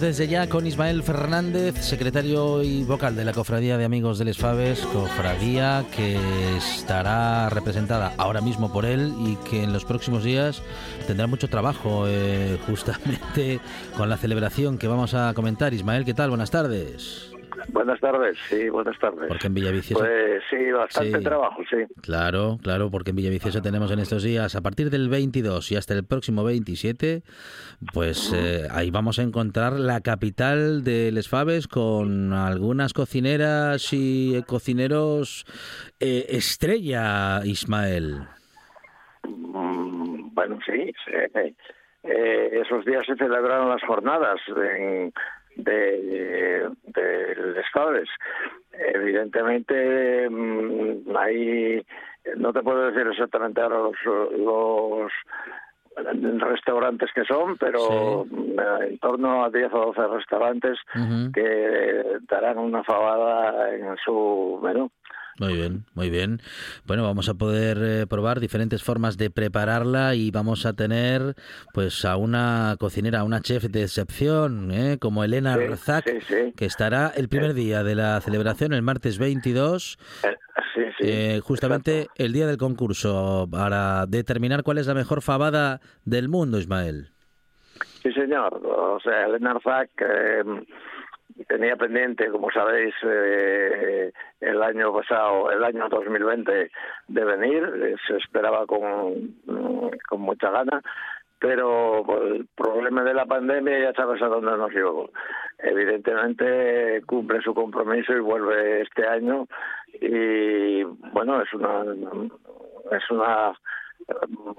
Desde ya con Ismael Fernández, secretario y vocal de la Cofradía de Amigos del Esfaves, cofradía que estará representada ahora mismo por él y que en los próximos días tendrá mucho trabajo eh, justamente con la celebración que vamos a comentar. Ismael, ¿qué tal? Buenas tardes. Buenas tardes, sí, buenas tardes. Porque en Villaviciosa... Pues sí, bastante trabajo, sí. Claro, claro, porque en Villaviciosa tenemos en estos días, a partir del 22 y hasta el próximo 27, pues eh, ahí vamos a encontrar la capital de Les Faves con algunas cocineras y cocineros eh, estrella, Ismael. Mm, bueno, sí, eh, esos días se celebraron las jornadas en de, de Estados. Evidentemente, mm, ahí no te puedo decir exactamente ahora los, los restaurantes que son, pero en torno a 10 o 12 restaurantes que darán una fabada en su menú. Muy bien, muy bien. Bueno, vamos a poder eh, probar diferentes formas de prepararla y vamos a tener pues a una cocinera, a una chef de excepción, ¿eh? como Elena Razak, que estará el primer día de la celebración, el martes 22. Eh, justamente el día del concurso para determinar cuál es la mejor fabada del mundo, Ismael. Sí, señor. O sea, Elena Arzak tenía pendiente, como sabéis, eh, el año pasado, el año 2020, de venir. Eh, se esperaba con, con mucha gana, pero el problema de la pandemia ya sabes a dónde nos llevó. Evidentemente cumple su compromiso y vuelve este año y bueno, es una es una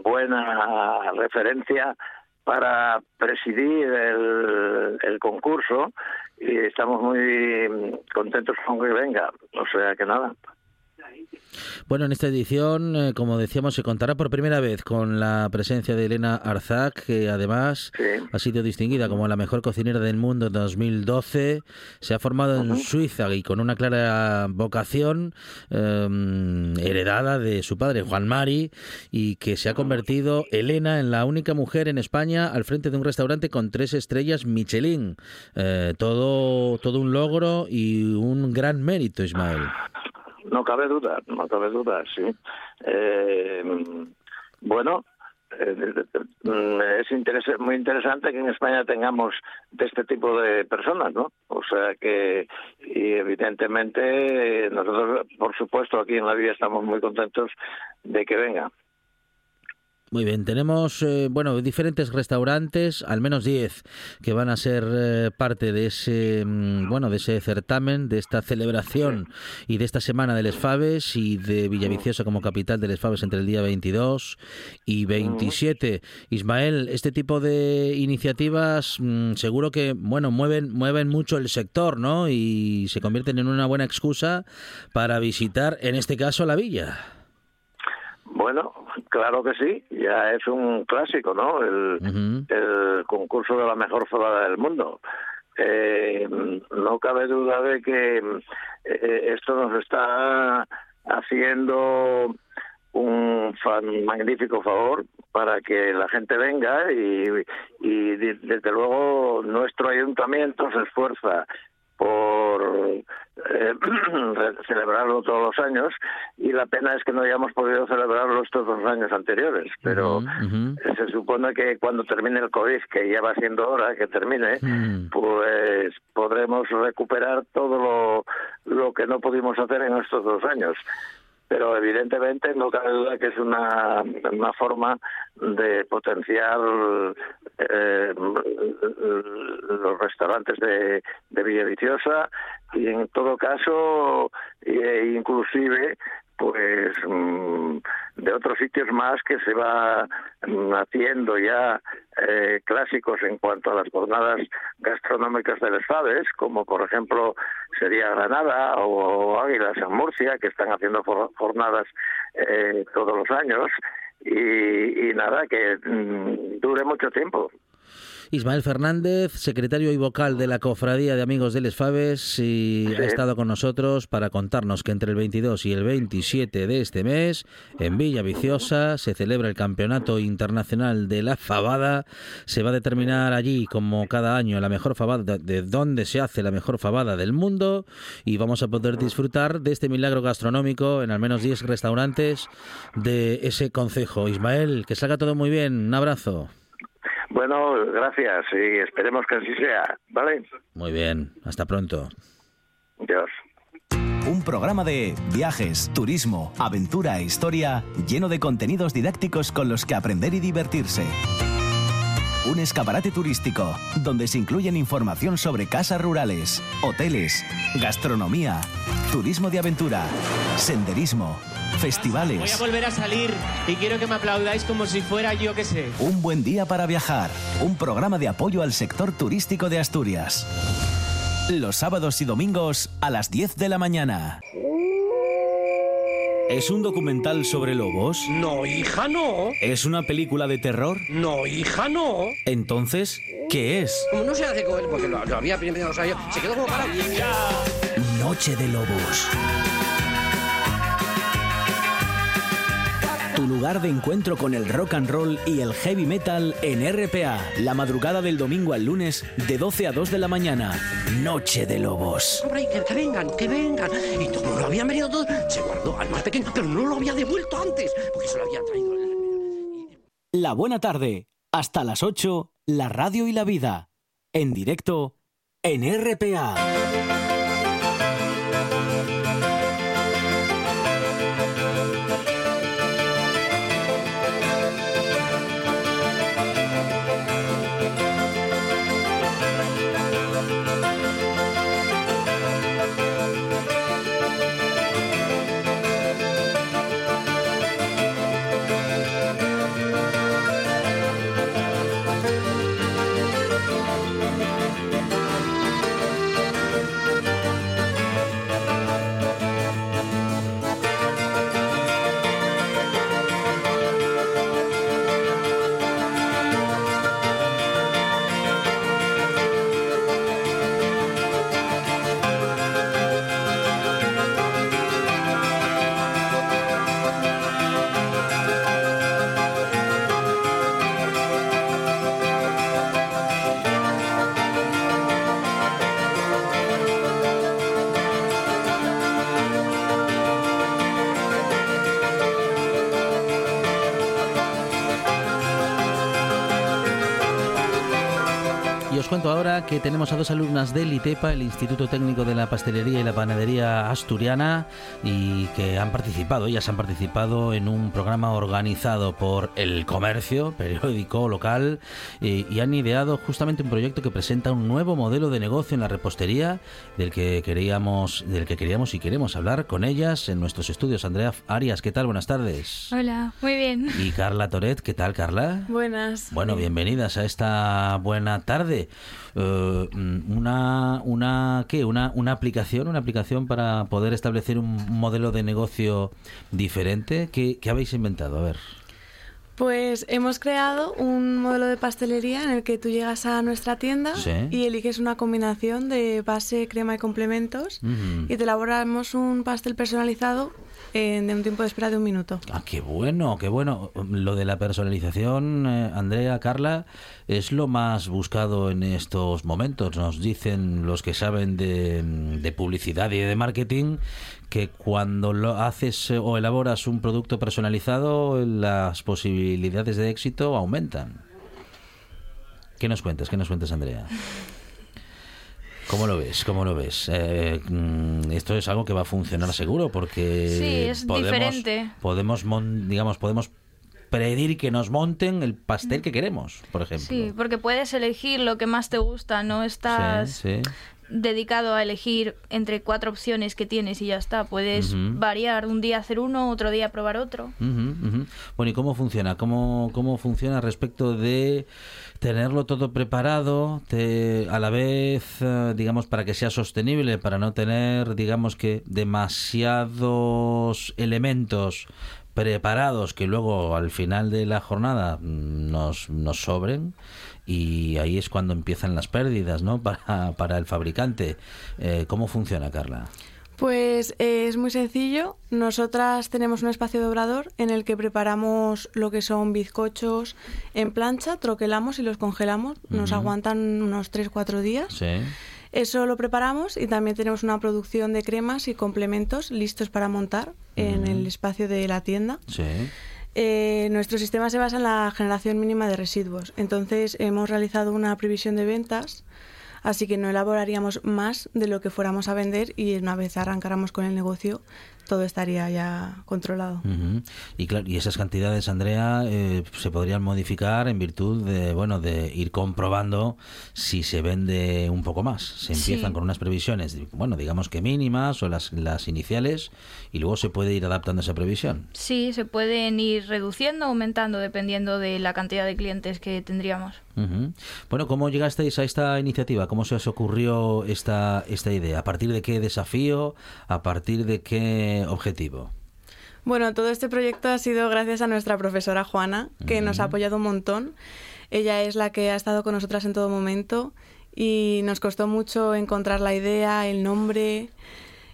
buena referencia para presidir el, el concurso y estamos muy contentos con que venga. O sea que nada. Bueno, en esta edición, eh, como decíamos, se contará por primera vez con la presencia de Elena Arzak, que además ha sido distinguida como la mejor cocinera del mundo en 2012. Se ha formado en Suiza y con una clara vocación em, heredada de su padre, Juan Mari, y que se ha convertido Elena en la única mujer en España al frente de un restaurante con tres estrellas Michelin. Eh, todo, todo un logro y un gran mérito, Ismael. No cabe duda, no cabe duda, sí. Eh, bueno, eh, es muy interesante que en España tengamos de este tipo de personas, ¿no? O sea que, y evidentemente, nosotros, por supuesto, aquí en la vida estamos muy contentos de que venga. Muy bien, tenemos eh, bueno diferentes restaurantes, al menos 10 que van a ser eh, parte de ese mm, bueno de ese certamen, de esta celebración y de esta semana de Les Faves y de Villaviciosa como capital de Les Faves entre el día 22 y 27. Ismael, este tipo de iniciativas mm, seguro que bueno mueven mueven mucho el sector, ¿no? Y se convierten en una buena excusa para visitar, en este caso, la villa. Bueno, claro que sí, ya es un clásico, ¿no? El, el concurso de la mejor fabada del mundo. Eh, no cabe duda de que eh, esto nos está haciendo un magnífico favor para que la gente venga y, y desde luego nuestro ayuntamiento se esfuerza eh, celebrarlo todos los años y la pena es que no hayamos podido celebrarlo estos dos años anteriores pero se supone que cuando termine el COVID que ya va siendo hora que termine pues podremos recuperar todo lo, lo que no pudimos hacer en estos dos años pero evidentemente no cabe duda que es una, una forma de potenciar eh, los restaurantes de, de Villaviciosa y en todo caso e inclusive pues mm, de otros sitios más que se va haciendo ya eh, clásicos en cuanto a las jornadas gastronómicas de Les Faves, como por ejemplo sería Granada o, Águilas en Murcia, que están haciendo jornadas eh, todos los años, y, nada, que mm, dure mucho tiempo. Ismael Fernández, secretario y vocal de la Cofradía de Amigos de Les Faves, y ha estado con nosotros para contarnos que entre el 22 y el 27 de este mes, en Villa Viciosa, se celebra el Campeonato Internacional de la Fabada. Se va a determinar allí, como cada año, la mejor fabada, de dónde se hace la mejor fabada del mundo, y vamos a poder disfrutar de este milagro gastronómico en al menos 10 restaurantes de ese concejo. Ismael, que salga todo muy bien. Un abrazo. Bueno, gracias y esperemos que así sea, ¿vale? Muy bien, hasta pronto. Dios. Un programa de viajes, turismo, aventura e historia lleno de contenidos didácticos con los que aprender y divertirse. Un escaparate turístico donde se incluyen información sobre casas rurales, hoteles, gastronomía, turismo de aventura, senderismo, festivales. Voy a volver a salir y quiero que me aplaudáis como si fuera yo que sé. Un buen día para viajar. Un programa de apoyo al sector turístico de Asturias. Los sábados y domingos a las 10 de la mañana. ¿Es un documental sobre lobos? No, hija, no. ¿Es una película de terror? No, hija, no. Entonces, ¿qué es? Como no se hace con él, porque lo, había primero, o sea, se quedó como para... Noche de Lobos. Tu lugar de encuentro con el rock and roll y el heavy metal en RPA. La madrugada del domingo al lunes de 12 a 2 de la mañana. Noche de Lobos. Hombre, que, que vengan, que vengan. Y todo lo habían venido todo. Se guardó al más pequeño, pero no lo había devuelto antes, porque se lo habían traído. La buena tarde. Hasta las 8, la radio y la vida. En directo en RPA. Que tenemos a dos alumnas del ITEPA, el Instituto Técnico de la Pastelería y la Panadería Asturiana, y que han participado, ellas han participado en un programa organizado por El Comercio, periódico local, y, han ideado justamente un proyecto que presenta un nuevo modelo de negocio en la repostería, del que queríamos, del que queríamos y queremos hablar con ellas en nuestros estudios. Andrea Arias, ¿qué tal? Buenas tardes. Hola, muy bien. Y Carla Toret, ¿qué tal, Carla? Buenas. Bueno, bienvenidas a esta buena tarde. Eh, una, una, ¿qué? Una, una aplicación, una aplicación para poder establecer un modelo de negocio diferente. ¿Qué, qué habéis inventado? A ver. Pues hemos creado un modelo de pastelería en el que tú llegas a nuestra tienda Sí. y eliges una combinación de base, crema y complementos y te elaboramos un pastel personalizado en de un tiempo de espera de un minuto. Ah, qué bueno, qué bueno. Lo de la personalización, eh, Andrea, Carla, es lo más buscado en estos momentos. Nos dicen los que saben de, de publicidad y de marketing que cuando lo haces eh, o elaboras un producto personalizado, las posibilidades de éxito aumentan. ¿Qué nos cuentas? ¿Qué nos cuentas, Andrea? ¿Cómo lo ves? ¿Cómo lo ves? Eh, mm, esto es algo que va a funcionar seguro porque Sí, es diferente. Podemos, mon- digamos, podemos pedir que nos monten el pastel que queremos, por ejemplo. Sí, porque puedes elegir lo que más te gusta, no estás Sí, sí. dedicado a elegir entre cuatro opciones que tienes y ya está. Puedes variar, un día hacer uno, otro día probar otro. Bueno, ¿y cómo funciona? ¿Cómo, cómo funciona respecto de tenerlo todo preparado, te- a la vez, eh, digamos, para que sea sostenible, para no tener, digamos que, demasiados elementos preparados que luego al final de la jornada mm, nos, nos sobren? Y ahí es cuando empiezan las pérdidas, ¿no? Para, para el fabricante. Eh, ¿Cómo funciona, Carla? Pues eh, es muy sencillo. Nosotras tenemos un espacio de obrador en el que preparamos lo que son bizcochos en plancha, troquelamos y los congelamos. Nos aguantan unos 3-4 días. Sí. Eso lo preparamos y también tenemos una producción de cremas y complementos listos para montar en el espacio de la tienda. Sí. Eh, nuestro sistema se basa en la generación mínima de residuos. Entonces hemos realizado una previsión de ventas, así que no elaboraríamos más de lo que fuéramos a vender y una vez arrancáramos con el negocio, todo estaría ya controlado. Y claro, y esas cantidades, Andrea, eh, se podrían modificar en virtud de, bueno, de ir comprobando si se vende un poco más. Se Sí. empiezan con unas previsiones, bueno, digamos que mínimas o las, las iniciales, y luego se puede ir adaptando esa previsión. Sí, se pueden ir reduciendo, aumentando, dependiendo de la cantidad de clientes que tendríamos. Bueno, ¿cómo llegasteis a esta iniciativa? ¿Cómo se os ocurrió esta, esta idea? ¿A partir de qué desafío? ¿A partir de qué objetivo? Bueno, todo este proyecto ha sido gracias a nuestra profesora Juana, que nos ha apoyado un montón. Ella es la que ha estado con nosotras en todo momento y nos costó mucho encontrar la idea, el nombre,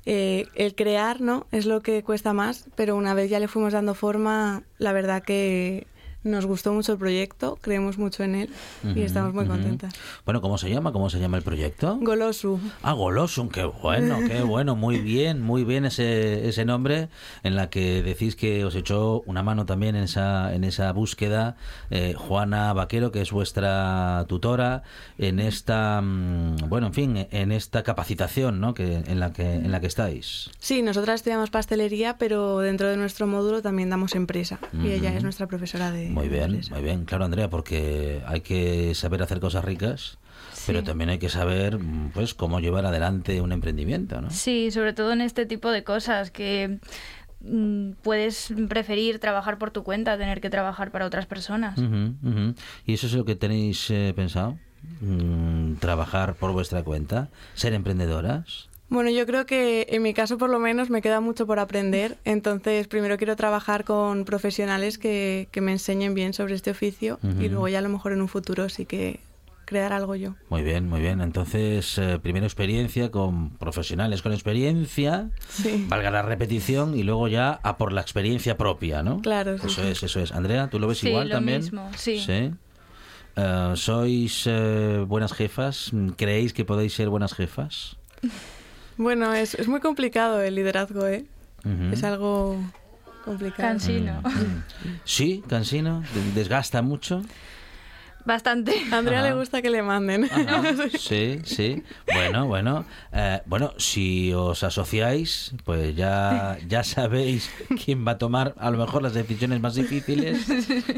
eh, el crear, ¿no? Es lo que cuesta más, pero una vez ya le fuimos dando forma, la verdad que nos gustó mucho el proyecto, creemos mucho en él y estamos muy contentas. Bueno, ¿cómo se llama? ¿Cómo se llama el proyecto? Golosu. Ah, Golosum, qué bueno, qué bueno, muy bien, muy bien ese, ese nombre en la que decís que os echó una mano también en esa, en esa búsqueda eh, Juana Vaquero, que es vuestra tutora, en esta, mm, bueno, en fin, en esta capacitación, ¿no? Que, en la que, en la que estáis. Sí, nosotras estudiamos pastelería, pero dentro de nuestro módulo también damos empresa y ella es nuestra profesora de Muy bien, muy bien, claro, Andrea, porque hay que saber hacer cosas ricas, pero también hay que saber, mm, pues, cómo llevar adelante un emprendimiento, ¿no? Sí, sobre todo en este tipo de cosas que mm, puedes preferir trabajar por tu cuenta a tener que trabajar para otras personas. Ujú, ujú. ¿Y eso es lo que tenéis eh, pensado? Mm, ¿Trabajar por vuestra cuenta? ¿Ser emprendedoras? Bueno, yo creo que en mi caso por lo menos me queda mucho por aprender, entonces primero quiero trabajar con profesionales que, que me enseñen bien sobre este oficio y luego ya a lo mejor en un futuro sí que crear algo yo. Muy bien, muy bien. Entonces, eh, primero experiencia con profesionales con experiencia, Sí. valga la repetición, y luego ya a por la experiencia propia, ¿no? Claro, sí, Eso es, eso es. Andrea, ¿tú lo ves Sí, igual lo también? mismo, sí. Eh, ¿Sois eh, buenas jefas? ¿Creéis que podéis ser buenas jefas? Bueno, es, es muy complicado el liderazgo, ¿eh? Es algo complicado. Cansino. Sí, cansino, desgasta mucho. Bastante. A Andrea Ajá. le gusta que le manden. Ajá, sí, sí. Bueno, bueno. eh, bueno, si os asociáis, pues ya, ya sabéis quién va a tomar a lo mejor las decisiones más difíciles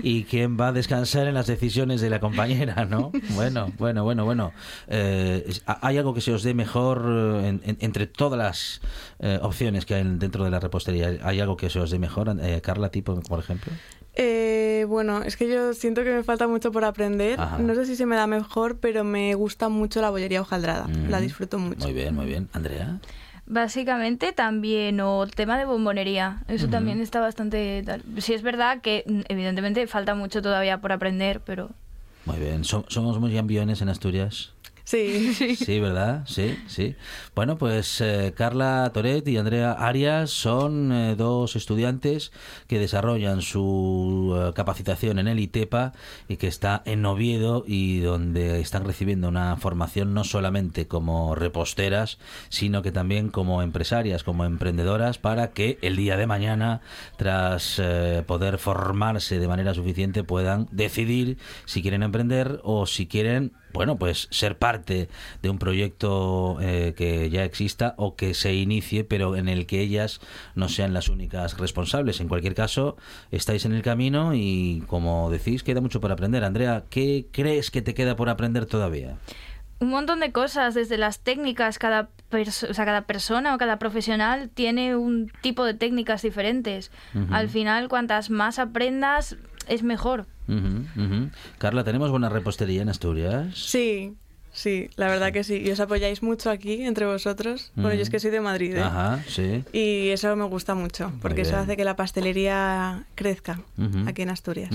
y quién va a descansar en las decisiones de la compañera, ¿no? Bueno, bueno, bueno, bueno. Eh, ¿Hay algo que se os dé mejor eh, en- en- entre todas las eh, opciones que hay dentro de la repostería? ¿Hay algo que se os dé mejor? Eh, Carla, tipo, por ejemplo. Eh, bueno, es que yo siento que me falta mucho por aprender. Ajá. No sé si se me da mejor, pero me gusta mucho la bollería hojaldrada. La Mm. disfruto mucho. Muy bien, muy bien. Andrea. Básicamente también, o el tema de bombonería, eso también está bastante... tal. Sí es verdad que mm, evidentemente falta mucho todavía por aprender, pero... Muy bien, So- somos muy ambiones en Asturias. Sí. Sí, ¿verdad? Sí, sí. Bueno, pues eh, Carla Toret y Andrea Arias son eh, dos estudiantes que desarrollan su eh, capacitación en el ITEPA y que está en Oviedo y donde están recibiendo una formación no solamente como reposteras, sino que también como empresarias, como emprendedoras, para que el día de mañana, tras eh, poder formarse de manera suficiente, puedan decidir si quieren emprender o si quieren bueno, pues ser parte de un proyecto eh, que ya exista o que se inicie, pero en el que ellas no sean las únicas responsables. En cualquier caso, estáis en el camino y, como decís, queda mucho por aprender. Andrea, ¿qué crees que te queda por aprender todavía? Un montón de cosas, desde las técnicas, cada, perso- o sea, cada persona o cada profesional tiene un tipo de técnicas diferentes. Al final, cuantas más aprendas, es mejor. Carla, ¿tenemos buena repostería en Asturias? Sí, sí, la verdad que sí. Y os apoyáis mucho aquí entre vosotros. Bueno, yo es que soy de Madrid, ¿eh? Ajá, sí. Y eso me gusta mucho, porque eso hace que la pastelería crezca aquí en Asturias.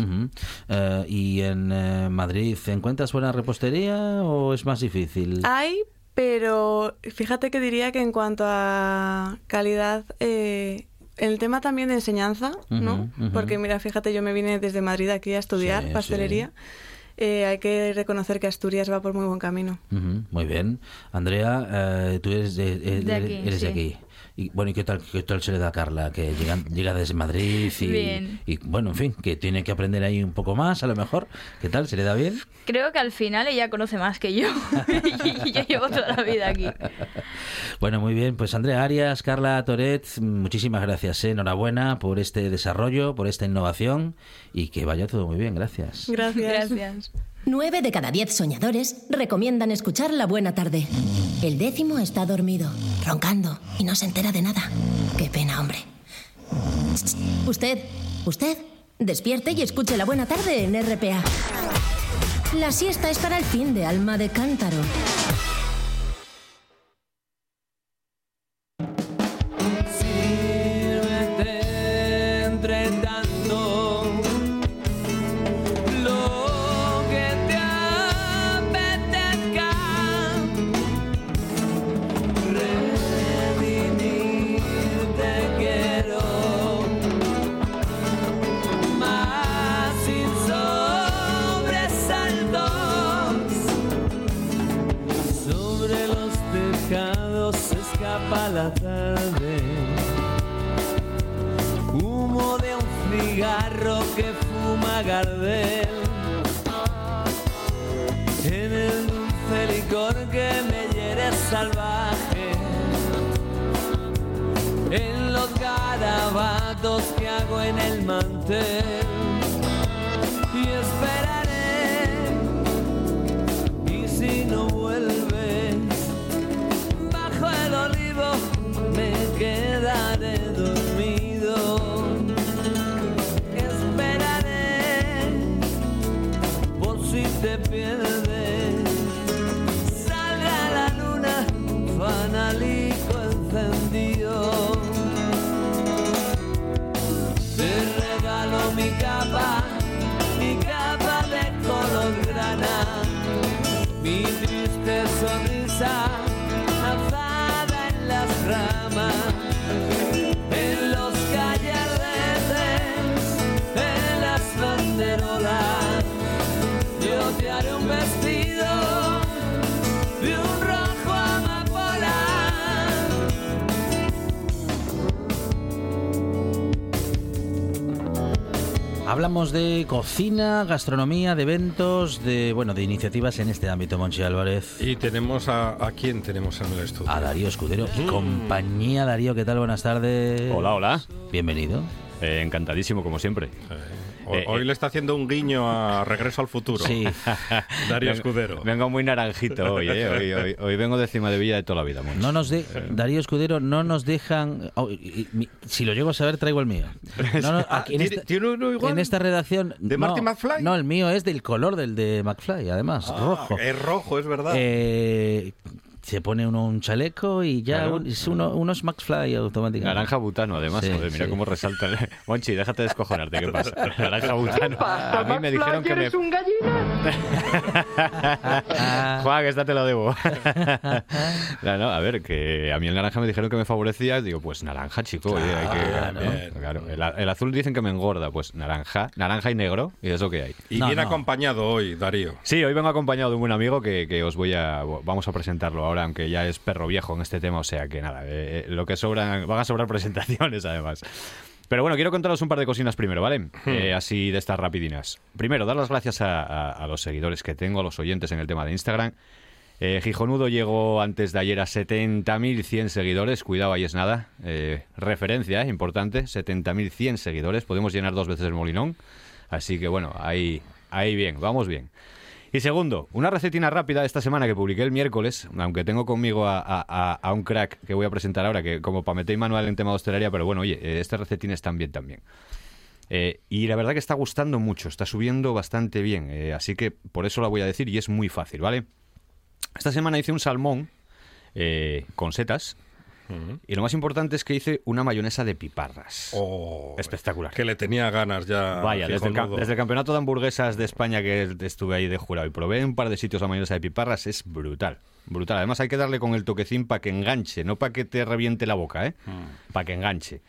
Eh, ¿Y en eh, Madrid encuentras buena repostería o es más difícil? Hay, pero fíjate que diría que en cuanto a calidad, eh, el tema también de enseñanza, ¿no? Porque mira, fíjate, yo me vine desde Madrid aquí a estudiar Sí, pastelería. Eh, hay que reconocer que Asturias va por muy buen camino. Muy bien. Andrea, eh, tú eres de, eh, De aquí, eres de sí. aquí. Y bueno, ¿y qué tal, qué tal se le da a Carla? Que llega, llega desde Madrid y, Bien. y, bueno, en fin, que tiene que aprender ahí un poco más, a lo mejor. ¿Qué tal? ¿Se le da bien? Creo que al final ella conoce más que yo. y yo llevo toda la vida aquí. Bueno, muy bien. Pues Andrea Arias, Carla Toret, muchísimas gracias. ¿eh? Enhorabuena por este desarrollo, por esta innovación y que vaya todo muy bien. Gracias. Gracias. Gracias. Nueve de cada diez soñadores recomiendan escuchar La Buena Tarde. El décimo está dormido, roncando y no se entera de nada. Qué pena, hombre. Usted, usted, despierte y escuche La Buena Tarde en RPA. La siesta es para el fin de alma de cántaro. Por si Hablamos de cocina, gastronomía, de eventos, de bueno, de iniciativas en este ámbito, Monchi Álvarez. Y tenemos a, a quién tenemos en el estudio. A Darío Escudero y compañía. Darío, ¿qué tal? Buenas tardes. Hola, hola. Bienvenido. Eh, encantadísimo, como siempre. Eh, hoy eh. le está haciendo un guiño a Regreso al Futuro. Sí. Darío Vengo- Escudero. Vengo muy naranjito hoy, ¿eh? Hoy, hoy- hoy vengo de cima de Villa de toda la vida. Monchi. No nos de, Darío Escudero, no nos dejan. oh, y- y- mi- si lo llego a saber, traigo el mío. No, no, aquí en, ¿tiene- esta, tiene uno igual? en esta redacción. ¿De no, Marty McFly? No, el mío es del color del de McFly, además, Ah, rojo. Es rojo, es verdad. Eh, se pone uno un chaleco y ya Claro. un- es uno, unos Max Fly automáticamente. Naranja butano, además. Sí, joder, mira sí. cómo resalta. Monchi, déjate de descojonarte, ¿qué pasa? Naranja butano. A mí me dijeron que me... un gallina? Juan, esta te lo debo. no, no, a ver, que a mí el naranja me dijeron que me favorecía. Digo, pues naranja, chico. oye, hay que- Claro. bien, claro. El, el azul dicen que me engorda. Pues naranja, naranja y negro. Y eso que hay. Y bien acompañado hoy, Darío. Sí, hoy vengo acompañado de un buen amigo que, que os voy a vamos a presentarlo ahora, aunque ya es perro viejo en este tema, o sea que nada, eh, eh, lo que sobran van a sobrar presentaciones además. Pero bueno, quiero contaros un par de cocinas primero, ¿vale? Eh, así de estas rapidinas. Primero, dar las gracias a, a- a los seguidores que tengo, a los oyentes en el tema de Instagram. Eh, Gijonudo llegó antes de ayer a 70.100 seguidores, cuidado, ahí es nada. Eh, referencia, eh, importante, 70.100 seguidores, podemos llenar dos veces el molinón. Así que bueno, ahí, ahí bien, vamos bien. Y segundo, una recetina rápida de esta semana que publiqué el miércoles, aunque tengo conmigo a, un crack que voy a presentar ahora, que como para meter manual en tema de hostelería, pero bueno, oye, eh, este recetín están bien también. Eh, y la verdad que está gustando mucho, está subiendo bastante bien, eh, así que por eso la voy a decir y es muy fácil, ¿vale? Esta semana hice un salmón con setas y lo más importante es que hice una mayonesa de piparras. Oh, Espectacular. Que le tenía ganas ya. Vaya, desde el, desde el campeonato de hamburguesas de España que estuve ahí de jurado y probé en un par de sitios la mayonesa de piparras, es brutal. Brutal. Además hay que darle con el toquecín para que enganche, no para que te reviente la boca, ¿eh? Para que enganche.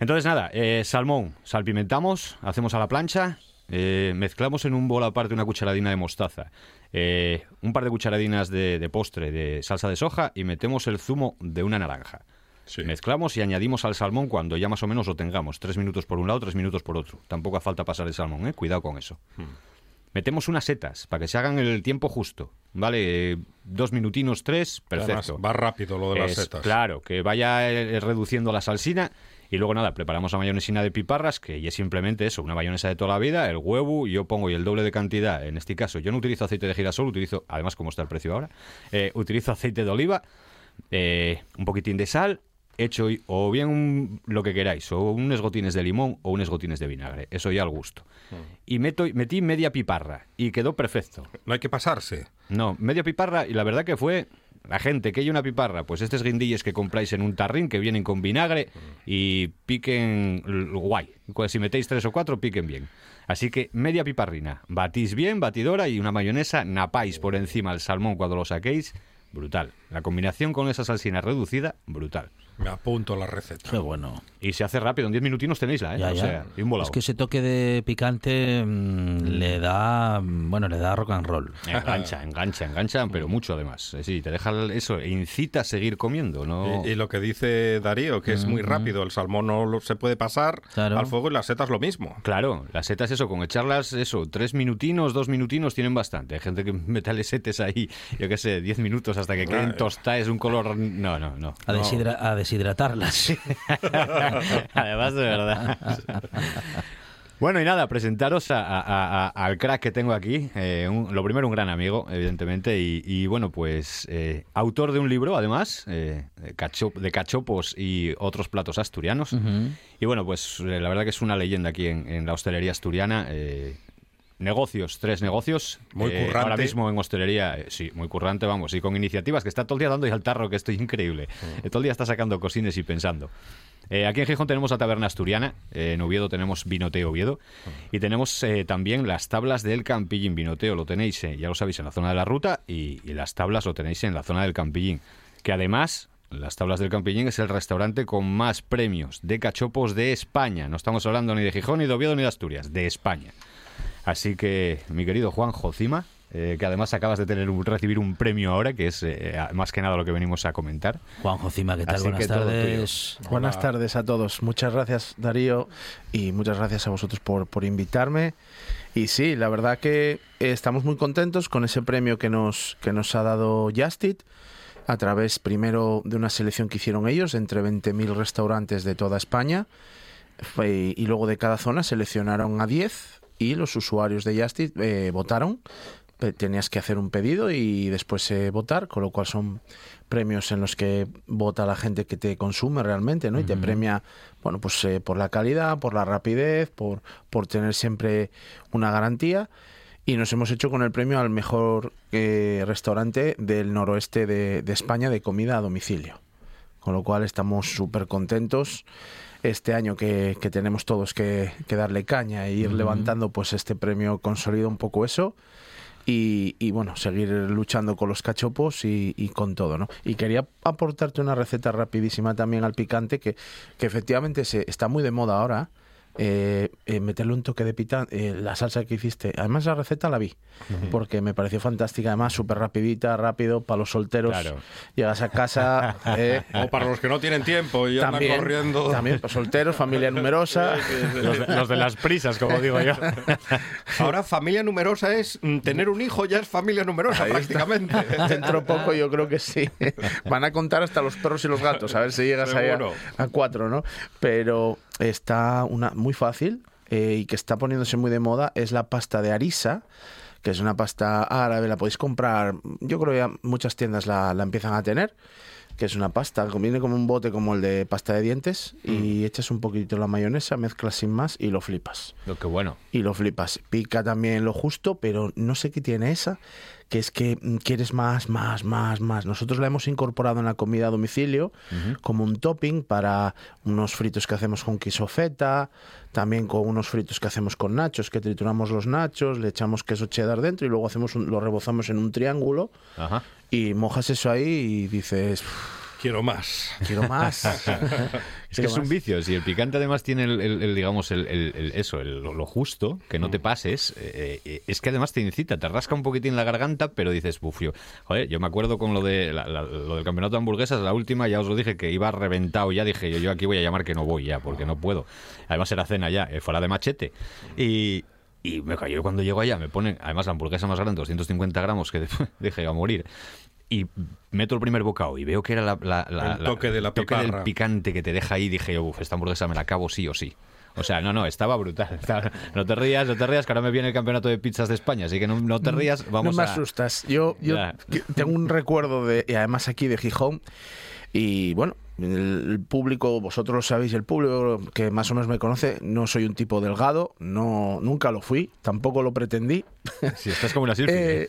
Entonces nada, eh, salmón, salpimentamos, hacemos a la plancha, eh, mezclamos en un bol aparte una cucharadina de mostaza, eh, un par de cucharadinas de, de postre de salsa de soja y metemos el zumo de una naranja. Mezclamos y añadimos al salmón cuando ya más o menos lo tengamos. Tres minutos por un lado, tres minutos por otro. Tampoco hace falta pasar el salmón, ¿eh? Cuidado con eso. Metemos unas setas para que se hagan el tiempo justo. ¿Vale? Dos minutinos, tres, perfecto. Además, va rápido lo de las Es- setas. Claro, que vaya eh, reduciendo la salsina. Y luego nada, preparamos la mayonesina de piparras, que es simplemente eso, una mayonesa de toda la vida, el huevo, yo pongo y el doble de cantidad. En este caso, yo no utilizo aceite de girasol, utilizo, además como está el precio ahora, eh, utilizo aceite de oliva, eh, un poquitín de sal, hecho o bien un- lo que queráis, o unos gotines de limón o unos gotines de vinagre, eso ya al gusto. Y meto, metí media piparra y quedó perfecto. No hay que pasarse. No, media piparra y la verdad que fue la gente que hay una piparra, pues estos guindilles que compráis en un tarrín que vienen con vinagre y piquen guay. Pues si metéis tres o cuatro, piquen bien. Así que media piparrina, batís bien, batidora y una mayonesa, napáis por encima el salmón cuando lo saquéis, brutal. La combinación con esa salsina reducida, brutal. Me apunto la receta. Qué bueno. Y se hace rápido, en 10 minutinos tenéisla, ¿eh? Ya, o ya. sea, y un volado. Es que ese toque de picante mm, le da, mm, bueno, le da rock and roll. Engancha, engancha, engancha, pero mucho además. Sí, te deja eso, incita a seguir comiendo, ¿no? Y, y lo que dice Darío, que es muy rápido, el salmón no lo- se puede pasar al fuego y las setas lo mismo. Claro, las setas eso, con echarlas eso, tres minutinos, dos minutinos tienen bastante. Hay gente que mete setes ahí, yo qué sé, diez minutos hasta que queden tostadas, un color... No, no, no. A, No. deshidra- a deshidratarlas. Además, de verdad. Bueno, y nada, presentaros a- a- a- al crack que tengo aquí. Eh, un- lo primero, un gran amigo, evidentemente, y, y, bueno, pues eh, autor de un libro, además, eh, de, cacho- de cachopos y otros platos asturianos. Y bueno, pues la verdad que es una leyenda aquí en, en la hostelería asturiana. Negocios, tres negocios. Muy Eh, currante. Ahora mismo en hostelería, eh, sí, muy currante, vamos, y con iniciativas que está todo el día dando y al tarro, que estoy increíble. Eh, todo el día está sacando cocines y pensando. Eh, aquí en Gijón tenemos la taberna asturiana, eh, en Oviedo tenemos Vinoteo Oviedo y tenemos eh, también las tablas del Campillín. Vinoteo lo tenéis, ya lo sabéis, en la zona de la ruta y, y las tablas lo tenéis en la zona del Campillín. Que además, las tablas del Campillín es el restaurante con más premios de cachopos de España. No estamos hablando ni de Gijón, ni de Oviedo, ni de Asturias, de España. Así que, mi querido Juan Jocima, eh, que además acabas de tener un- recibir un premio ahora, que es eh, más que nada lo que venimos a comentar. Juan Jocima, ¿qué tal? Así Buenas tardes. Buenas tardes a todos. Muchas gracias, Darío, y muchas gracias a vosotros por, por invitarme. Y sí, la verdad que eh, estamos muy contentos con ese premio que nos, que nos ha dado Justit a través primero de una selección que hicieron ellos entre 20.000 restaurantes de toda España y luego de cada zona seleccionaron a 10 y los usuarios de Justit eh, votaron. Tenías que hacer un pedido y después eh, votar, con lo cual son premios en los que vota la gente que te consume realmente, ¿no? Y te premia, bueno, pues eh, por la calidad, por la rapidez, por, por tener siempre una garantía. y nos hemos hecho con el premio al mejor eh, restaurante del noroeste de, España de comida a domicilio. Con lo cual estamos súper contentos este año que, tenemos todos que, darle caña e ir levantando pues este premio consolida un poco eso y, bueno, seguir luchando con los cachopos y, con todo, ¿no? Y quería aportarte una receta rapidísima también al picante que, que efectivamente se, está muy de moda ahora eh, eh, meterle un toque de picante, eh, la salsa que hiciste. Además, la receta la vi, porque me pareció fantástica. Además, súper rapidita, rápido, para los solteros. Llegas a casa. Eh, o para los que no tienen tiempo y andan corriendo. También, para solteros, familia numerosa. los, de, las prisas, como digo yo. Ahora, familia numerosa es mm, tener un hijo, ya es familia numerosa prácticamente. Dentro poco, yo creo que sí. Van a contar hasta los perros y los gatos, a ver si llegas ahí a, a cuatro, ¿no? Pero está una muy fácil eh, y que está poniéndose muy de moda es la pasta de arisa que es una pasta árabe, la podéis comprar, yo creo que ya muchas tiendas la, la empiezan a tener, que es una pasta, viene como un bote como el de pasta de dientes y mm. echas un poquito la mayonesa, mezclas sin más y lo flipas. Lo que bueno. Y lo flipas. Pica también lo justo, pero no sé qué tiene esa, que es que mm, quieres más, más, más, más. Nosotros la hemos incorporado en la comida a domicilio como un topping para unos fritos que hacemos con queso feta, también con unos fritos que hacemos con nachos, que trituramos los nachos, le echamos queso cheddar dentro y luego hacemos lo rebozamos en un triángulo y mojas eso ahí y dices... Quiero más. Quiero más. es que es un vicio. Si el picante además tiene el, digamos, el, eso, lo justo, que no te mm. pases, eh, eh, es que además te incita, te rasca un poquitín la garganta, pero dices, bufio. Joder, yo me acuerdo con lo de lo del campeonato de hamburguesas, la última, ya os lo dije, que iba reventado. Ya dije, yo, yo aquí voy a llamar que no voy ya, porque no puedo. Además era cena ya, eh, fuera de machete. Y, y me cayó cuando llego allá, me ponen, además la hamburguesa más grande, 250 gramos, que dije a morir y meto el primer bocado y veo que era la, el toque, de la toque del picante que te deja ahí, dije, uff, esta hamburguesa me la acabo sí o sí. O sea, no, no, estaba brutal. no te rías, no te rías, que ahora me viene el campeonato de pizzas de España, así que no, te rías, vamos No me asustas. Yo, yo tengo un recuerdo de, y además aquí de Gijón, y bueno, el público, vosotros lo sabéis, el público que más o menos me conoce, no soy un tipo delgado, no nunca lo fui, tampoco lo pretendí. Si estás como una eh,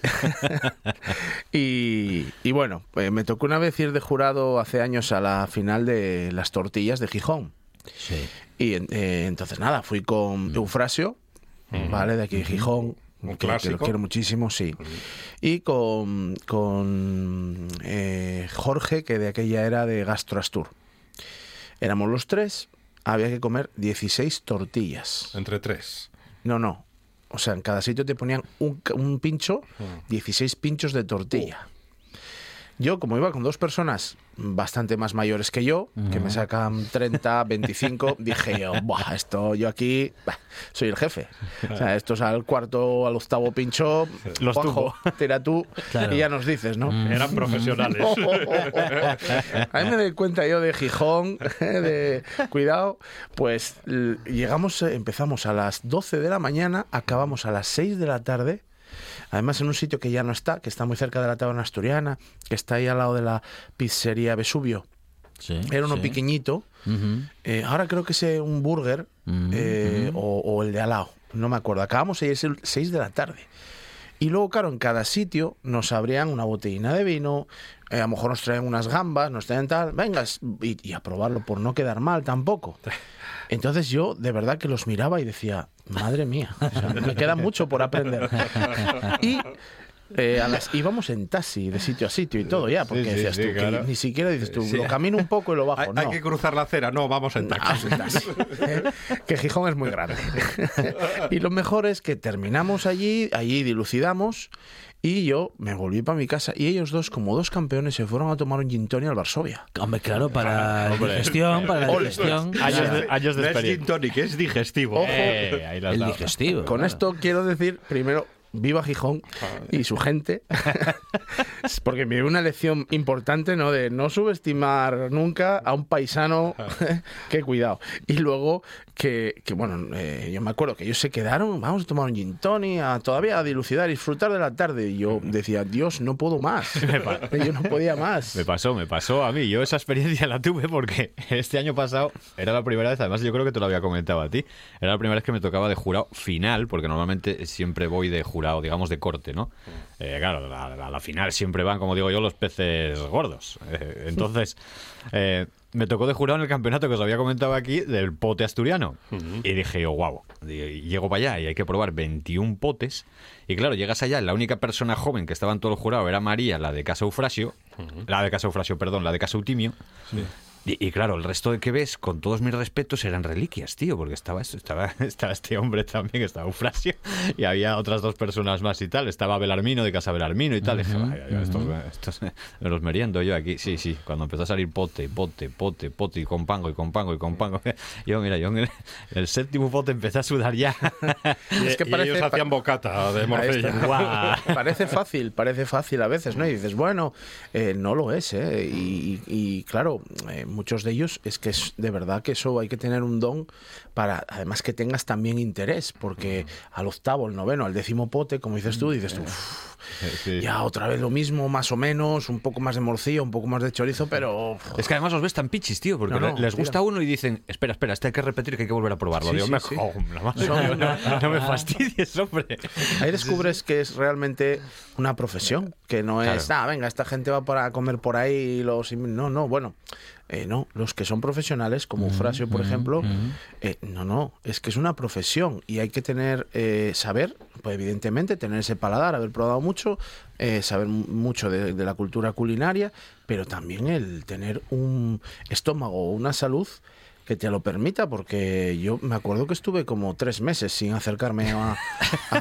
y, y, bueno, pues me tocó una vez ir de jurado hace años a la final de las tortillas de Gijón. Sí. Y eh, entonces nada, fui con mm. Eufrasio, mm. ¿vale? De aquí de Gijón, un que, lo quiero muchísimo, sí. Y con, con eh, Jorge, que de aquella era de Gastroastur. Éramos los tres, había que comer 16 tortillas. ¿Entre tres? No, no. O sea, en cada sitio te ponían un, un pincho, 16 mm. pinchos de tortilla. Yo, como iba con dos personas bastante más mayores que yo, que me sacan 30, 25, dije yo, Buah, esto yo aquí soy el jefe. O sea, esto es al cuarto, al octavo pincho, los Juanjo, tira tú y ya nos dices, ¿no? Mm. Eran profesionales. a mí me doy cuenta yo de Gijón, de cuidado, pues llegamos, empezamos a las 12 de la mañana, acabamos a las 6 de la tarde Además, en un sitio que ya no está, que está muy cerca de la taberna asturiana, que está ahí al lado de la pizzería Vesubio. Era uno pequeñito. Eh, ahora creo que es un burger eh, o, el de al lado. No me acuerdo. Acabamos el 6 de la tarde. Y luego, claro, en cada sitio nos abrían una botellina de vino, eh, a lo mejor nos traen unas gambas, nos traen tal, vengas, y, y, a probarlo por no quedar mal tampoco. Entonces yo de verdad que los miraba y decía, madre mía, me queda mucho por aprender. Y eh, a las, íbamos en taxi de sitio a sitio y todo ya, porque decías tú, que ni siquiera dices tú, lo camino un poco y lo bajo. Hay, que cruzar la acera, no, vamos en taxi. ¿eh? que Gijón es muy grande. y lo mejor es que terminamos allí, allí dilucidamos y yo me volví para mi casa y ellos dos, como dos campeones, se fueron a tomar un gin tonic al Varsovia. Hombre, claro, para la digestión, para la digestión. Años de, años de es gin tonic, es digestivo. Eh, el digestivo. Con esto quiero decir, primero, viva Gijón y su gente, porque me dio una lección importante, ¿no? De no subestimar nunca a un paisano, que cuidado. Y luego que, que bueno, eh, yo me acuerdo que ellos se quedaron, vamos a tomar un gin tonic, a, todavía a dilucidar y disfrutar de la tarde. Y yo decía, Dios, no puedo más. yo no podía más. Me pasó, me pasó a mí. Yo esa experiencia la tuve porque este año pasado era la primera vez, además yo creo que te lo había comentado a ti, era la primera vez que me tocaba de jurado final, porque normalmente siempre voy de jurado jurado, digamos, de corte, ¿no? Eh, claro, a, la final siempre van, como digo yo, los peces gordos. Eh, entonces, eh, me tocó de jurado en el campeonato que os había comentado aquí del pote asturiano. Y dije yo, wow, llego para allá y hay que probar 21 potes. Y claro, llegas allá, la única persona joven que estaba en todo el jurado era María, la de Casa Eufrasio, la de Casa Eufrasio, perdón, la de Casa Eutimio. Y, claro, el resto de que ves, con todos mis respetos, eran reliquias, tío, porque estaba, estaba, estaba este hombre también, estaba Eufrasio, y había otras dos personas más y tal. Estaba Belarmino de Casa Belarmino y tal. dije, estos, me los meriendo yo aquí. Sí, sí, cuando empezó a salir pote, pote, pote, pote, y con pango, y con pango, y con pango. Yo, mira, yo en el, séptimo pote empecé a sudar ya. es que parece, ellos hacían bocata de morcilla. parece fácil, parece fácil a veces, ¿no? Y dices, bueno, eh, no lo es, ¿eh? Y, y claro, eh, muchos de ellos es que es de verdad que eso hay que tener un don para, además que tengas también interés, porque al octavo, al noveno, al décimo pote, como dices tú, dices tú, ya otra vez lo mismo, más o menos, un poco más de morcilla, un poco más de chorizo, pero... Es que además os ves tan pichis, tío, porque les gusta uno y dicen, espera, espera, este hay que repetir que hay que volver a probarlo. no, me fastidies, hombre. Ahí descubres que es realmente una profesión, que no es, ah, venga, esta gente va para comer por ahí y los... No, no, bueno, eh, no, los que son profesionales, como Frasio, por ejemplo, eh, no, no, es que es una profesión y hay que tener, eh, saber, pues evidentemente, tener ese paladar, haber probado mucho, saber mucho de, de, la cultura culinaria, pero también el tener un estómago, una salud que te lo permita, porque yo me acuerdo que estuve como tres meses sin acercarme a,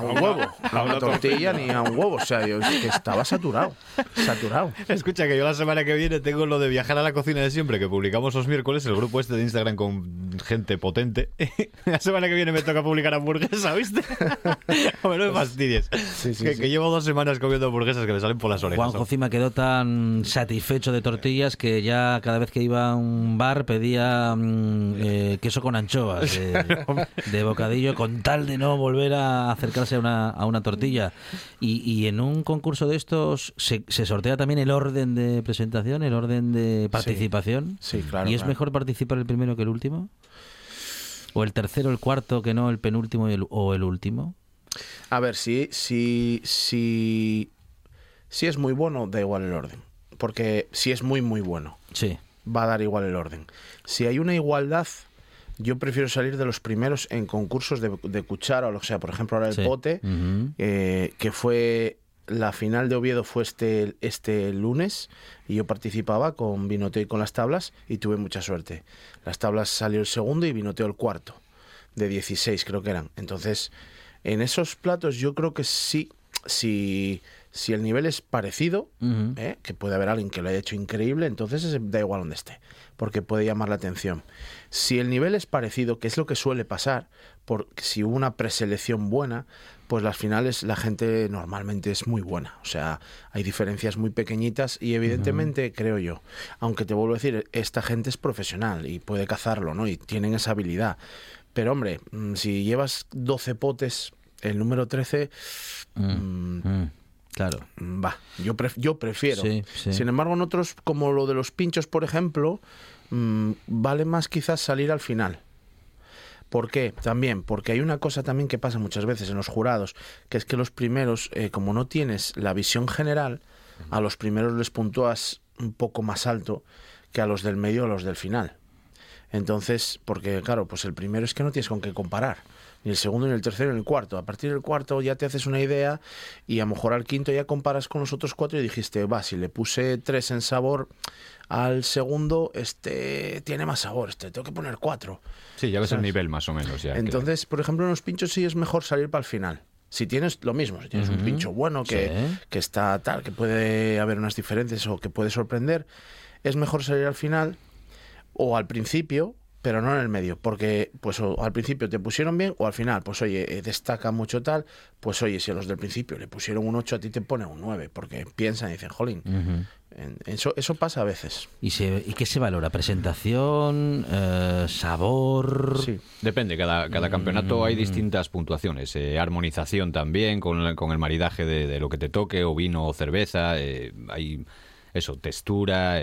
un huevo, a una tortilla ni a un huevo. O sea, yo que estaba saturado, saturado. Escucha, que yo la semana que viene tengo lo de viajar a la cocina de siempre, que publicamos los miércoles, el grupo este de Instagram con gente potente. la semana que viene me toca publicar hamburguesa, ¿viste? Hombre, no me fastidies. que, llevo dos semanas comiendo hamburguesas que me salen por las orejas. Juanjo Cima quedó tan satisfecho de tortillas que ya cada vez que iba a un bar pedía... Eh, queso con anchoas de, bocadillo con tal de no volver a acercarse a una, a una tortilla. Y, en un concurso de estos se, sortea también el orden de presentación, el orden de participación. Sí, claro. ¿Y es mejor participar el primero que el último? ¿O el tercero, el cuarto, que no el penúltimo o el último? A ver, si, si, si, si es muy bueno, da igual el orden. Porque si es muy, muy bueno. Sí va a dar igual el orden. Si hay una igualdad, yo prefiero salir de los primeros en concursos de, cuchara o lo que sea. Por ejemplo, ahora el pote, eh, que fue la final de Oviedo fue este, este lunes y yo participaba con Vinoteo y con las tablas y tuve mucha suerte. Las tablas salió el segundo y Vinoteo el cuarto, de 16 creo que eran. Entonces, en esos platos yo creo que sí, si si el nivel es parecido, ¿eh? que puede haber alguien que lo haya hecho increíble, entonces da igual donde esté, porque puede llamar la atención. Si el nivel es parecido, que es lo que suele pasar, porque si hubo una preselección buena, pues las finales la gente normalmente es muy buena. O sea, hay diferencias muy pequeñitas y evidentemente creo yo, aunque te vuelvo a decir, esta gente es profesional y puede cazarlo, ¿no? Y tienen esa habilidad. Pero hombre, mm, si llevas 12 potes, el número 13... Claro. Mm, va, yo, yo prefiero. Sin embargo, en otros, como lo de los pinchos, por ejemplo, mm, vale más quizás salir al final. ¿Por qué? También, porque hay una cosa también que pasa muchas veces en los jurados, que es que los primeros, eh, como no tienes la visión general, a los primeros les puntúas un poco más alto que a los del medio o a los del final. Entonces, porque claro, pues el primero es que no tienes con qué comparar ni el segundo, ni el tercero, ni el cuarto. A partir del cuarto ya te haces una idea y a lo mejor al quinto ya comparas con los otros cuatro y dijiste, va, si le puse tres en sabor al segundo, este tiene más sabor, este tengo que poner cuatro. Sí, ya ves el nivel más o menos. Ya, Entonces, por ejemplo, en los pinchos sí es mejor salir para el final. Si tienes lo mismo, si tienes un pincho bueno que, que está tal, que puede haber unas diferencias o que puede sorprender, es mejor salir al final o al principio pero no en el medio, porque pues al principio te pusieron bien o al final, pues oye, eh, destaca mucho tal, pues oye, si a los del principio le pusieron un 8, a ti te pone un 9, porque piensan y dicen, jolín, eso, eso pasa a veces. ¿Y, se, ¿Y qué se valora? ¿Presentación? Eh, ¿Sabor? Sí. Depende, cada, cada campeonato hay mm. distintas puntuaciones, eh, armonización también, con, con el maridaje de, lo que te toque, o vino o cerveza, hay eso, textura,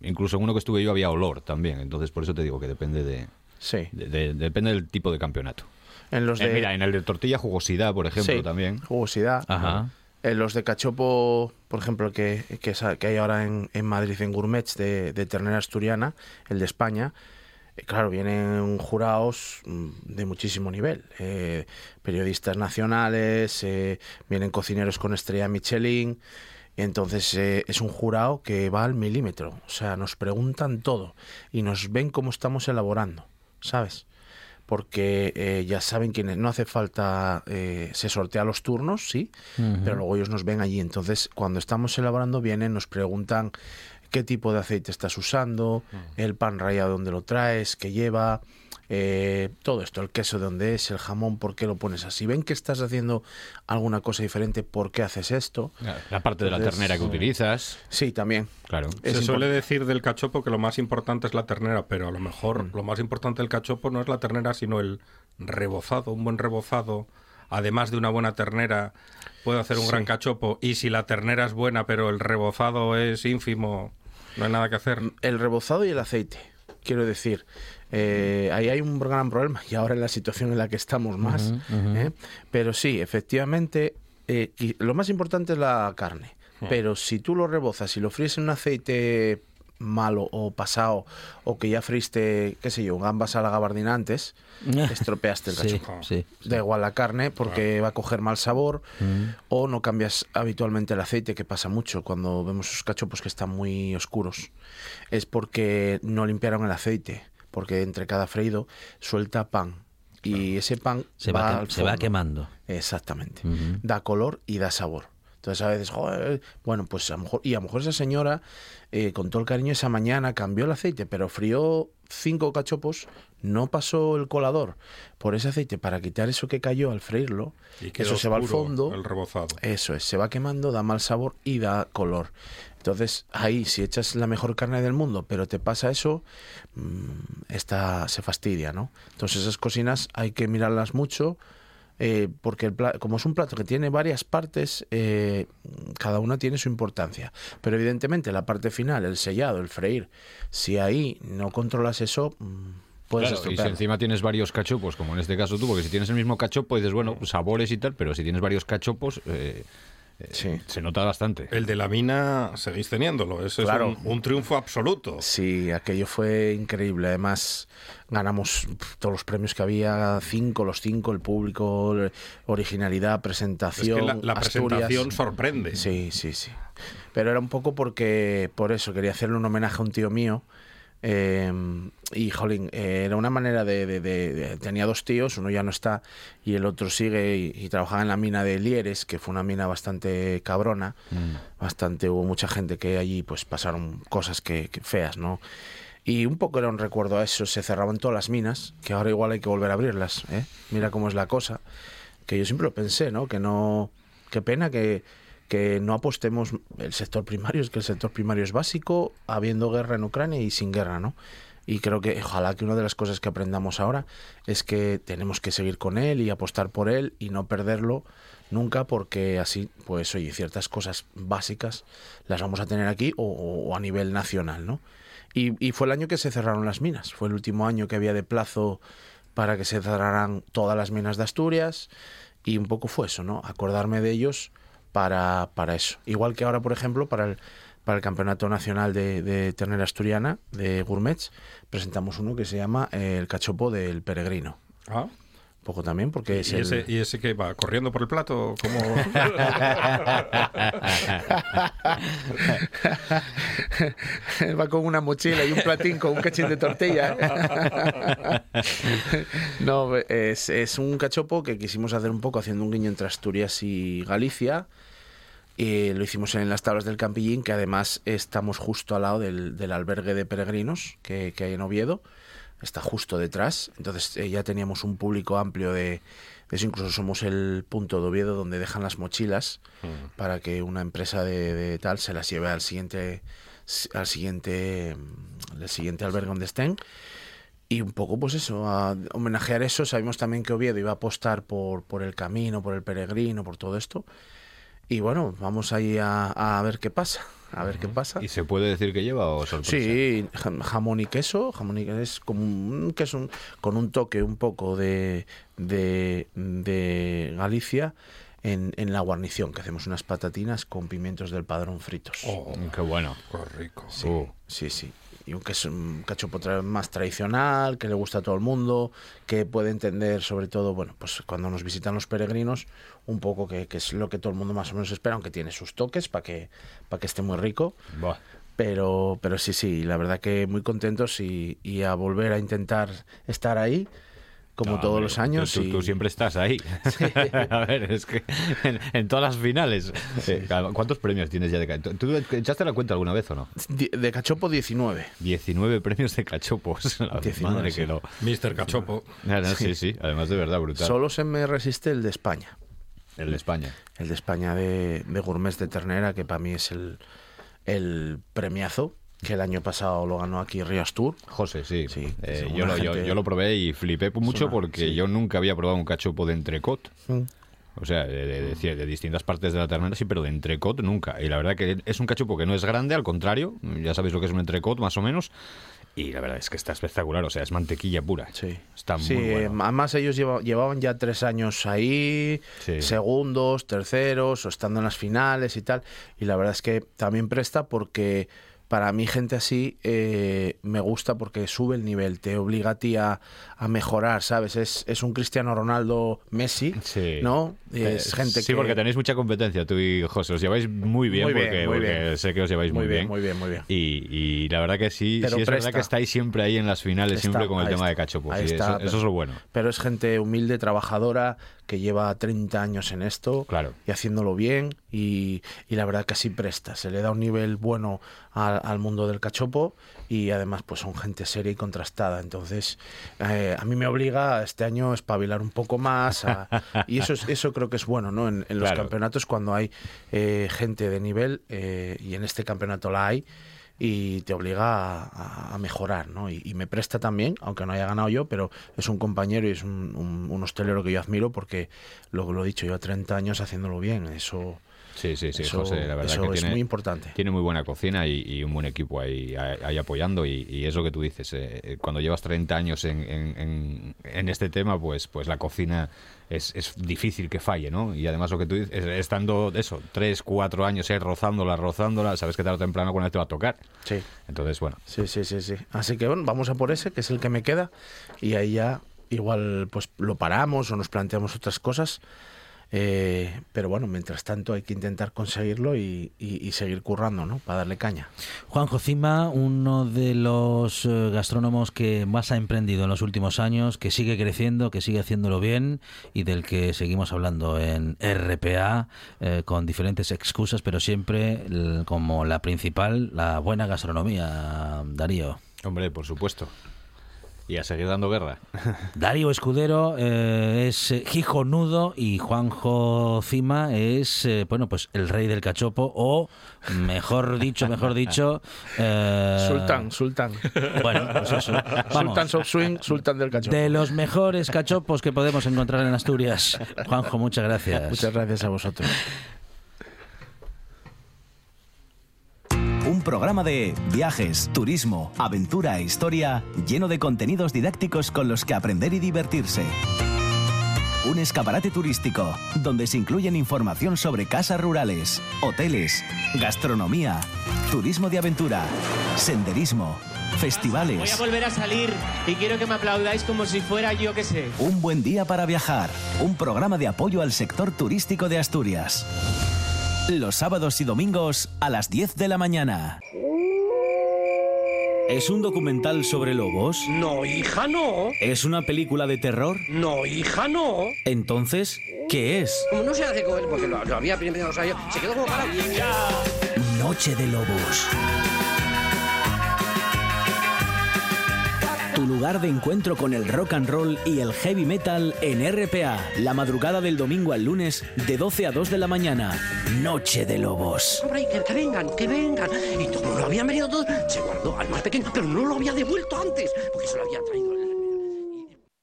incluso en uno que estuve yo había olor también, entonces por eso te digo que depende de... Sí. De- de- depende del tipo de campeonato. En los Eh, de... mira, en el de tortilla jugosidad, por ejemplo, Sí, también. Jugosidad. Ajá. En los de cachopo, por ejemplo, que, que, que hay ahora en, en Madrid en Gourmets de, de ternera asturiana, el de España, eh, claro, vienen jurados mm, de muchísimo nivel. eh, periodistas nacionales, eh, vienen cocineros con estrella Michelin. Entonces eh, es un jurado que va al milímetro. O sea, nos preguntan todo y nos ven cómo estamos elaborando, ¿sabes? porque eh, ya saben quiénes no hace falta eh, se sortea los turnos sí pero luego ellos nos ven allí. Entonces cuando estamos elaborando vienen nos preguntan qué tipo de aceite estás usando el pan rallado dónde lo traes qué lleva eh, todo esto el queso de dónde es el jamón por qué lo pones así ven que estás haciendo alguna cosa diferente por qué haces esto La parte de la Entonces, ternera que utilizas. sí también Claro. Es Se suele decir del cachopo que lo más importante es la ternera, pero a lo mejor Mm. lo más importante del cachopo no es la ternera, sino el rebozado, un buen rebozado. Además de una buena ternera, puede hacer un Sí. gran cachopo. Y si la ternera es buena, pero el rebozado es ínfimo, no hay nada que hacer. el rebozado y el aceite. Quiero decir, eh, ahí hay un gran problema y ahora en la situación en la que estamos más. ¿eh? Pero sí, efectivamente, eh, lo más importante es la carne. Pero si tú lo rebozas y lo fríes en un aceite malo o pasado o que ya friste, qué sé yo, gambas a la gabardina antes, estropeaste el Sí, cachopo. sí. Da igual la carne porque va a coger mal sabor Mm. o no cambias habitualmente el aceite, que pasa mucho cuando vemos esos cachopos que están muy oscuros. Es porque no limpiaron el aceite, porque entre cada freído suelta pan. Y ese pan Se va, que- al se va fondo. quemando. Exactamente. Da color y da sabor. Entonces a veces, joder, bueno, pues a lo mejor, y a lo mejor esa señora, eh, con todo el cariño esa mañana, cambió el aceite, pero frió cinco cachopos, no pasó el colador por ese aceite para quitar eso que cayó al freírlo, Y quedó eso se va al fondo, El rebozado. eso es, se va quemando, da mal sabor y da color. Entonces, ahí, si echas la mejor carne del mundo, pero te pasa eso, mm, esta se fastidia, ¿no? Entonces, esas cocinas hay que mirarlas mucho, eh, porque el como es un plato que tiene varias partes, eh, cada una tiene su importancia. Pero evidentemente, la parte final, el sellado, el freír, si ahí no controlas eso, mm, puedes Claro, y si encima tienes varios cachopos, como en este caso tú, porque si tienes el mismo cachopo dices, bueno, sabores y tal, pero si tienes varios cachopos, eh, eh, se nota bastante. El de la mina seguís teniéndolo. Ese Claro. es un, un triunfo absoluto. Sí, aquello fue increíble. Además, ganamos todos los premios que había, cinco, los cinco, el público, originalidad, presentación. Es que la- presentación sorprende. Sí, sí, sí. Pero era un poco porque, por eso, quería hacerle un homenaje a un tío mío. Eh, y, jolín, eh, era una manera de, de- de- de- Tenía dos tíos, uno ya no está y el otro sigue y, y trabajaba en la mina de Lieres, que fue una mina bastante cabrona bastante, hubo mucha gente que allí pues pasaron cosas que, que feas, ¿no? Y un poco era un recuerdo a eso, se cerraban todas las minas, que ahora igual hay que volver a abrirlas, ¿eh? Mira cómo es la cosa, que yo siempre lo pensé, ¿no? Que no, qué pena que, que no apostemos el sector primario, es que el sector primario es básico, habiendo guerra en Ucrania y sin guerra, ¿no? Y creo que ojalá que una de las cosas que aprendamos ahora es que tenemos que seguir con él y apostar por él y no perderlo nunca porque así, pues oye, ciertas cosas básicas las vamos a tener aquí o, a nivel nacional, ¿no? Y, y fue el año que se cerraron las minas, fue el último año que había de plazo para que se cerraran todas las minas de Asturias y un poco fue eso, ¿no? Acordarme de ellos para, para eso. Igual que ahora, por ejemplo, para el, para el Campeonato Nacional de, de Ternera Asturiana de Gourmets, presentamos uno que se llama eh, el cachopo del peregrino. Ah. Poco también, porque ¿Y, es y el... ese, ¿Y ese que va corriendo por el plato? como Va con una mochila y un platín con un cachín de tortilla. no, es, es un cachopo que quisimos hacer un poco haciendo un guiño entre Asturias y Galicia. Y lo hicimos en las tablas del Campillín, que además estamos justo al lado del, del albergue de peregrinos que, que hay en Oviedo. Está justo detrás. Entonces eh, ya teníamos un público amplio de, de eso. Incluso somos el punto de Oviedo donde dejan las mochilas para que una empresa de, de tal se las lleve al siguiente al siguiente mm, al siguiente albergue donde estén. Y un poco pues eso a homenajear eso. Sabemos también que Oviedo iba a apostar por por el camino por el peregrino por todo esto. Y bueno vamos ahí a, a ver qué pasa a ver qué pasa. ¿Y se puede decir que lleva o sorpresa? Sí, jamón y queso, jamón y queso es como un queso con un toque un poco de, de, de Galicia en, en, la guarnición, que hacemos unas patatinas con pimientos del padrón fritos. Oh, qué bueno. Qué rico. Sí, uh. sí, sí. Y un queso un cachopo más tradicional, que le gusta a todo el mundo, que puede entender sobre todo, bueno, pues cuando nos visitan los peregrinos, un poco que, que es lo que todo el mundo más o menos espera, aunque tiene sus toques para que, para que esté muy rico. Buah. Pero, pero sí, sí, la verdad que muy contentos y, y a volver a intentar estar ahí como No, todos hombre, los años. Tú, y- tú siempre estás ahí. a ver, es que en, en todas las finales. Eh, claro, ¿Cuántos premios tienes ya de cachopo? ¿Tú echaste la cuenta alguna vez o no? De cachopo 19. 19 premios de cachopos. La 19, madre sí. que lo. Mister Cachopo. No, sí, sí, además de verdad brutal. Solo se me resiste el de España. El de España. El de España de, de gourmets de ternera, que para mí es el, el premiazo, que el año pasado lo ganó aquí Rías Tour. José, sí. Sí, Eh, yo, lo, yo, gente- yo lo probé y flipé mucho una- porque sí. yo nunca había probado un cachopo de entrecot. Mm. O sea, de, de- de- de distintas partes de la ternera sí, pero de entrecot nunca. Y la verdad que es un cachopo que no es grande, al contrario. Ya sabéis lo que es un entrecot, más o menos. Y la verdad es que está espectacular. O sea, es mantequilla pura. Sí. Está Sí, muy bueno. además ellos lleva- llevaban ya tres años ahí, Sí. segundos, terceros, o estando en las finales y tal. Y la verdad es que también presta porque para mí gente así eh, me gusta porque sube el nivel, te obliga a ti a, a mejorar, ¿sabes? Es, es un Cristiano Ronaldo Messi, Sí. ¿no? Es Eh, gente sí, que... porque tenéis mucha competencia, tú y José. Os lleváis muy bien, Muy bien, porque, muy porque bien. sé que os lleváis muy, Muy bien, muy bien, muy bien. Y, y la verdad que sí, Pero sí es verdad que estáis siempre ahí en las finales, Está, siempre con el tema de cachopo. sí, está, eso, eso es lo bueno. Pero es gente humilde, trabajadora, que lleva 30 años en esto Claro. y haciéndolo bien y, y la verdad que así presta. Se le da un nivel bueno al, al mundo del cachopo y además pues son gente seria y contrastada. Entonces eh, a mí me obliga este año a espabilar un poco más a- y eso, es, eso creo que es bueno ¿no? en, en los Claro. campeonatos cuando hay eh, gente de nivel eh, y en este campeonato la hay y te obliga a, a- a mejorar, ¿no? Y, y me presta también, aunque no haya ganado yo, pero es un compañero y es un, un- un hostelero que yo admiro porque, lo, lo he dicho, lleva 30 años haciéndolo bien, eso... Sí, sí, sí, Eso- José, la verdad eso que es tiene, muy importante. tiene muy buena cocina y, y un buen equipo ahí, ahí apoyando y, y es lo que tú dices, eh, eh, cuando llevas 30 años en, en- en- este tema, pues, pues la cocina es, es difícil que falle, ¿no? Y además lo que tú dices, es- estando eso, 3, 4 años eh, rozándola, rozándola, sabes que tarde o temprano con él te va a tocar. Sí. Entonces, bueno, Sí, sí, sí, sí. Así que bueno, vamos a por ese, que es el que me queda, y ahí ya igual pues lo paramos o nos planteamos otras cosas. Eh, pero bueno, mientras tanto hay que intentar conseguirlo y, y- y seguir currando, ¿no? Para darle caña. Juanjo Cima, uno de los eh, gastrónomos que más ha emprendido en los últimos años, que sigue creciendo, que sigue haciéndolo bien y del que seguimos hablando en RPA eh, con diferentes excusas, pero siempre como la principal, la buena gastronomía, Darío. hombre, por supuesto. Y a seguir dando guerra. Darío Escudero eh, es eh, gijonudo y Juanjo Cima es, eh, bueno, pues el rey del cachopo o, mejor dicho, mejor dicho... eh, Sultán, Sultán. Bueno, pues eso. Vamos. Sultán Soft Swing, Sultán del Cachopo. De los mejores cachopos que podemos encontrar en Asturias. Juanjo, muchas gracias. Muchas gracias a vosotros. Programa de viajes, turismo, aventura e historia lleno de contenidos didácticos con los que aprender y divertirse. Un escaparate turístico donde se incluyen información sobre casas rurales, hoteles, gastronomía, turismo de aventura, senderismo, Voy festivales. a volver a salir y quiero que me aplaudáis como si fuera yo que sé. Un buen día para viajar. Un programa de apoyo al sector turístico de Asturias. Los sábados y domingos a las 10 de la mañana. ¿Es un documental sobre lobos? No, hija, no. ¿Es una película de terror? No, hija, no. Entonces, ¿qué es? Como no se hace con él, porque lo, lo había primero, o sea, yo, se quedó como parado. Noche de Lobos. Tu lugar de encuentro con el rock and roll y el heavy metal en RPA. La madrugada del domingo al lunes de 12 a 2 de la mañana. Noche de Lobos. Hombre, que, que vengan, que vengan. Y como habían venido todos, se guardó al más pequeño, pero no lo había devuelto antes, porque se lo había traído.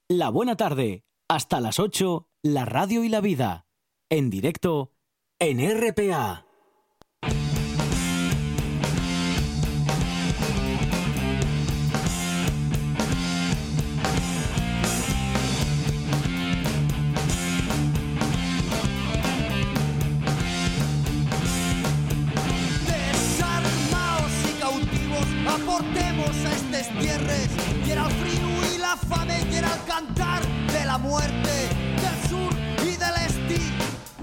La buena tarde. Hasta las 8, la radio y la vida. En directo en RPA. Del sur y del este,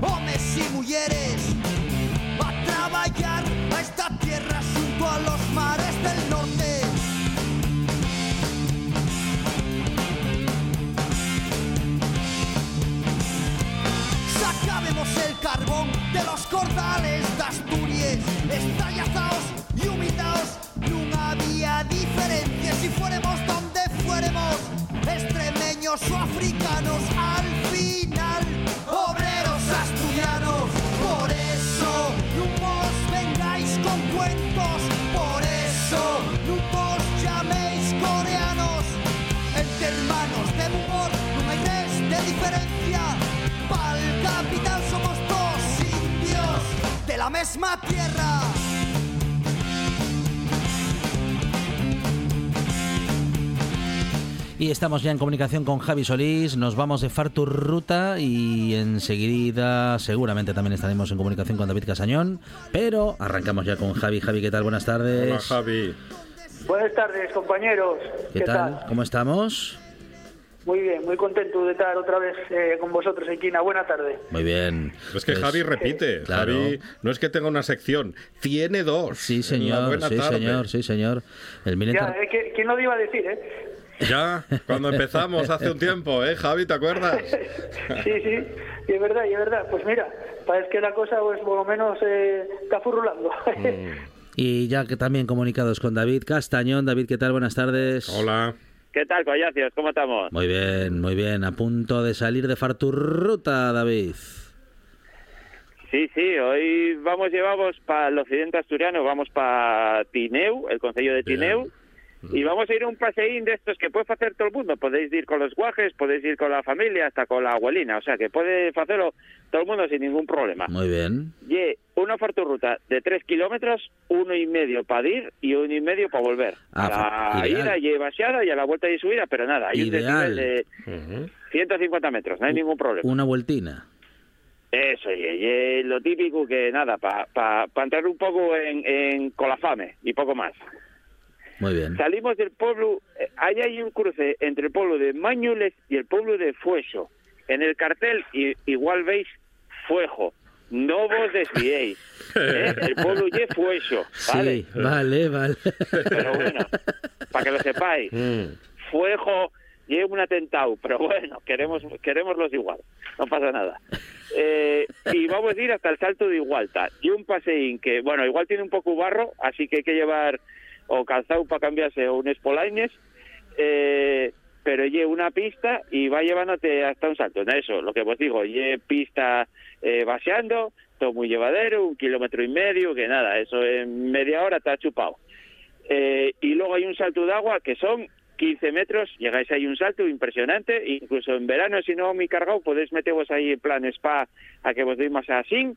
hombres y mujeres, a trabajar a esta tierra junto a los mares del norte. Sacabemos el carbón de los cordales extremeños o africanos, al final, obreros asturianos. Por eso, no os vengáis con cuentos, por eso, no os llaméis coreanos. Entre hermanos de humor no hay res de diferencia. Pa'l capital somos dos indios de la misma tierra. Y estamos ya en comunicación con Javi Solís. Nos vamos de Fartur Ruta y enseguida seguramente también estaremos en comunicación con David Casañón. Pero arrancamos ya con Javi. Javi, ¿qué tal? Buenas tardes. Hola, Javi. Buenas tardes, compañeros. ¿Qué, tal? ¿Cómo estamos? Muy bien, muy contento de estar otra vez eh, con vosotros aquí. Una buena tarde. Muy bien. Es que Pues, Javi repite. claro. Javi no es que tenga una sección, tiene dos. Sí, señor. Sí, tarde. señor. Sí, señor. El Ya, eh, que- ¿quién lo iba a decir, eh? Ya, cuando empezamos hace un tiempo, ¿eh, Javi? ¿Te acuerdas? Sí, sí, y es verdad, y es verdad. Pues mira, parece que la cosa, pues por lo menos, eh, está furulando. Y ya que también comunicados con David Castañón. David, ¿qué tal? Buenas tardes. Hola. ¿Qué tal, collacios? ¿Cómo estamos? Muy bien, muy bien. A punto de salir de Fartur Ruta, David. Sí, sí, hoy vamos, llevamos para el occidente asturiano, vamos para Tineu, el concello de Tineu, y vamos a ir a un paseín de estos que puede hacer todo el mundo. Podéis ir con los guajes, podéis ir con la familia, hasta con la abuelina, o sea que puede hacerlo todo el mundo sin ningún problema. Muy bien. Y una ruta de tres kilómetros, uno y medio para ir y uno y medio para volver. Ah, a la ideal. ida y vaciada y a la vuelta y subida, pero nada, hay Ideal. un de 150 metros, no hay ningún problema. Una vueltina. Eso, y, y lo típico que nada, para pa, pa entrar un poco en, en colafame y poco más. Muy bien. Salimos del pueblo, eh, ahí hay un cruce entre el pueblo de Mañules y el pueblo de Fueso. En el cartel igual veis Fuejo. No vos desviéis. ¿eh? El pueblo de Fueso, ¿vale? Sí, vale, vale. Pero bueno, para que lo sepáis. Fuejo y un atentado, pero bueno, queremos queremoslos igual, no pasa nada. Eh, y vamos a ir hasta el Salto de Igualta. Y un paseín que, bueno, igual tiene un poco barro, así que hay que llevar o calzado para cambiarse o unos polaines, eh, pero lle una pista y va llevándote hasta un salto. Eso, lo que os digo, lle pista eh, vaciando, todo muy llevadero, un kilómetro y medio, que nada, eso en media hora está chupado. Eh, y luego hay un salto de agua que son 15 metros, llegáis ahí un salto impresionante, incluso en verano, si no muy cargado, podéis meteros ahí en plan spa a que vos deis más así.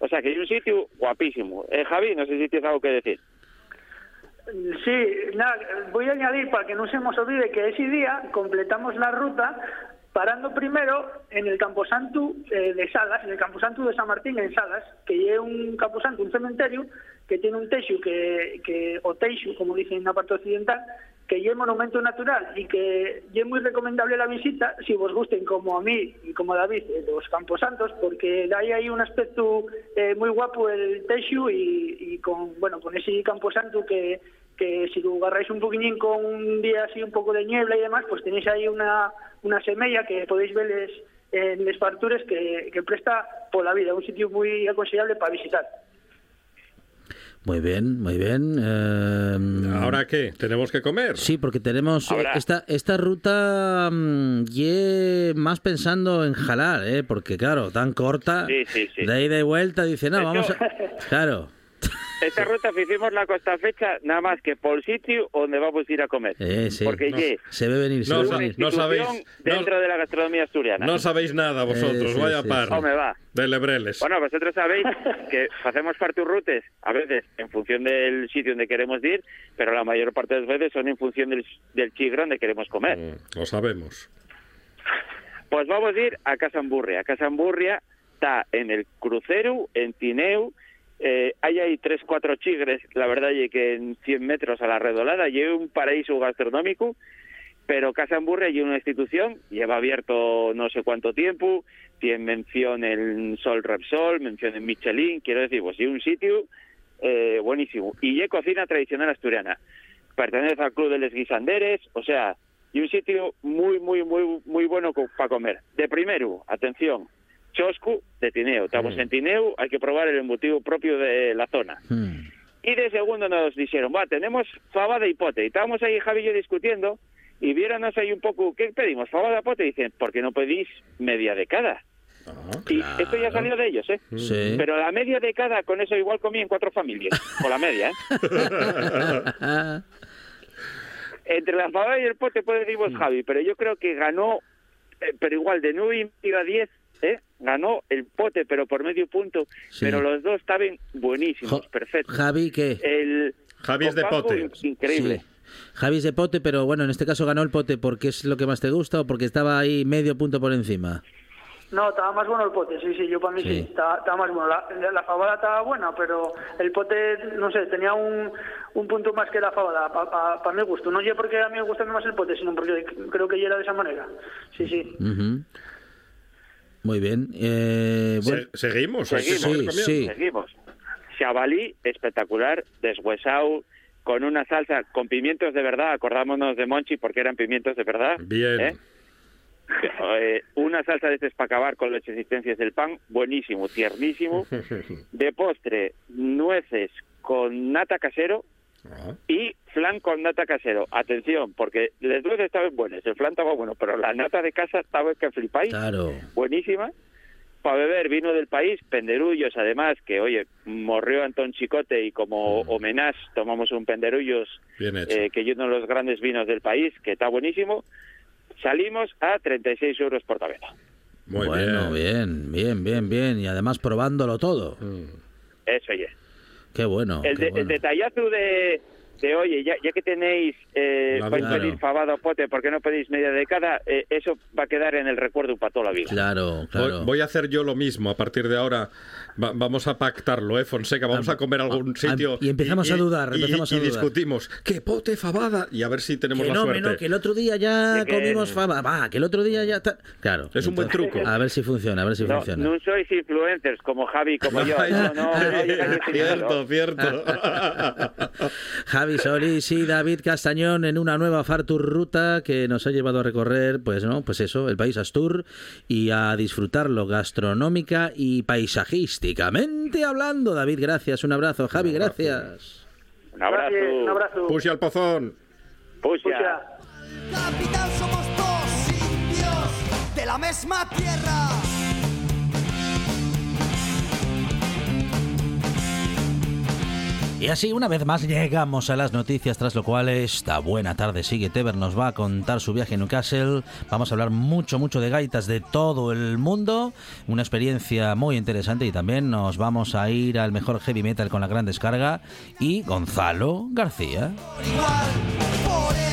O sea que hay un sitio guapísimo. Eh, Javi, no sé si tienes algo que decir. Sí, nada, voy a añadir para que no se nos olvide que ese día completamos la ruta parando primero en el Camposanto eh, de Salas, en el Camposanto de San Martín en Salas, que es un camposanto, un cementerio que tiene un teixo que, que o teixo, como dicen en la parte occidental, que es monumento natural y que es muy recomendable la visita si vos gusten como a mí y como a David eh, los camposantos porque de ahí un aspecto eh, muy guapo el teixo y, y con bueno con ese camposanto que que si lo agarráis un poquillín con un día así un poco de niebla y demás, pues tenéis ahí una, una semilla que podéis verles en les partures que, que presta por la vida, un sitio muy aconsejable para visitar. Muy bien, muy bien. Eh, ¿Ahora qué? ¿Tenemos que comer? Sí, porque tenemos eh, Ahora. esta esta ruta mm, ye más pensando en jalar, ¿eh? Porque claro, tan corta, Sí, sí, sí. de ida y vuelta, dice, no, vamos a... Claro, Esta ruta hicimos la costa fecha nada más que por el sitio donde vamos a ir a comer. eh, sí. Porque No, ye, se ve venir, se No ve venir. no sabéis- dentro de la gastronomía asturiana. No sabéis nada vosotros, Eh, sí, vaya sí, par. sí. Hombre, va. De lebreles. Bueno, vosotros sabéis que hacemos parturrutes a veces en función del sitio donde queremos ir, pero la mayor parte de las veces son en función del, del chigro donde queremos comer. Mm, Lo sabemos. Pues vamos a ir a Casamburria. Casamburria está en el crucero, en Tineu. Eh, hay ahí tres, cuatro chigres, la verdad, y que en 100 metros a la redolada, es un paraíso gastronómico. pero Casa Amburre hay una institución, lleva abierto no sé cuánto tiempo, tiene mención en Sol Repsol, mención en Michelin, quiero decir, pues sí, un sitio eh, buenísimo. Y hay cocina tradicional asturiana. Pertenece al Club de Les Guisanderes, o sea, y un sitio muy, muy, muy, muy bueno para comer. De primero, atención, Choscu de Tineo. Estamos en Tineo, hay que probar el embutido propio de la zona. Y de segundo nos dijeron, va, tenemos fava de hipote. Y estábamos ahí Javi y yo discutiendo y viéramos ahí un poco, ¿qué pedimos? Fava de hipote. Y dicen, ¿por qué no pedís media de cada? Y esto ya salió de ellos, ¿eh? Sí. Pero la media de cada, con eso igual comí en cuatro familias. Con la media, ¿eh? Entre la fava y el pote puede decir vos, Javi, pero yo creo que ganó, eh, pero igual de 9 y a 10, ¿eh? ganó el pote, pero por medio punto. Sí. Pero los dos estaban buenísimos, perfectos. Javi, ¿qué? El Javi es de pote. in- Increíble. Sí. Javi es de pote, pero bueno, en este caso ganó el pote porque es lo que más te gusta o porque estaba ahí medio punto por encima. No, estaba más bueno el pote, sí, sí, yo para mí sí, Sí. estaba, estaba más bueno. La, la fabada estaba buena, pero el pote, no sé, tenía un, un punto más que la fabada, para mi gusto. No yo porque a mí me gusta más el pote, sino porque creo que ya era de esa manera. Sí, sí. Ujú. Muy bien. Eh, bueno, Se- seguimos, Seguimos, sí, sí. seguimos. Chavalí, espectacular, deshuesado, con una salsa, con pimientos de verdad, acordámonos de Monchi porque eran pimientos de verdad. Bien. ¿eh? Eh, una salsa de este para acabar con las existencias del pan, buenísimo, tiernísimo. De postre, nueces con nata casero y flan con nata casero. Atención, porque las nueces estaban buenas, el flan estaba bueno, pero la nata de casa estaba que flipáis, claro. buenísima. Para beber vino del país, penderullos, además, que oye, morrió Antón Chicote y como homenaje tomamos un penderullos, Bien hecho. eh, que es uno de los grandes vinos del país, que está buenísimo. Salimos a 36 euros por taberna. Muy bueno, bien. bien, bien, bien, Y además probándolo todo. Eso ya. Qué bueno. el, qué de- el bueno. detallazo de, de, oye, ya, ya que tenéis, eh, vais a pedir fabada o pote, ¿por qué no pedís media de cada? Eh, eso va a quedar en el recuerdo para toda la vida. Claro, Voy, voy a hacer yo lo mismo. A partir de ahora va- vamos a pactarlo, ¿eh, Fonseca? Vamos a comer a algún sitio. y empezamos a dudar, y- empezamos y a dudar. discutimos. ¿Qué pote fabada? Y a ver si tenemos Que la no, suerte. no, que el otro día ya que- comimos fama. Va, que el otro día ya está. Claro. Es un buen entonces, truco. A ver si funciona, a ver si No, funciona. no sois influencers como Javi, como yo. No, no, a cierto, cierto. Javi Solís y David Castañón en una nueva Fartur ruta que nos ha llevado a recorrer, pues no, pues eso, el país Astur y a disfrutarlo gastronómica y paisajísticamente hablando. David, gracias, un abrazo. Javi, gracias. Un abrazo. un abrazo. Pusia al pozón. Pusia. Capital somos dos indios de la misma tierra. Y así, una vez más, llegamos a las noticias, tras lo cual esta buena tarde sigue Teber nos va a contar su viaje a Newcastle. Vamos a hablar mucho, mucho de gaitas de todo el mundo. Una experiencia muy interesante y también nos vamos a ir al mejor heavy metal con la gran descarga y Gonzalo García. Por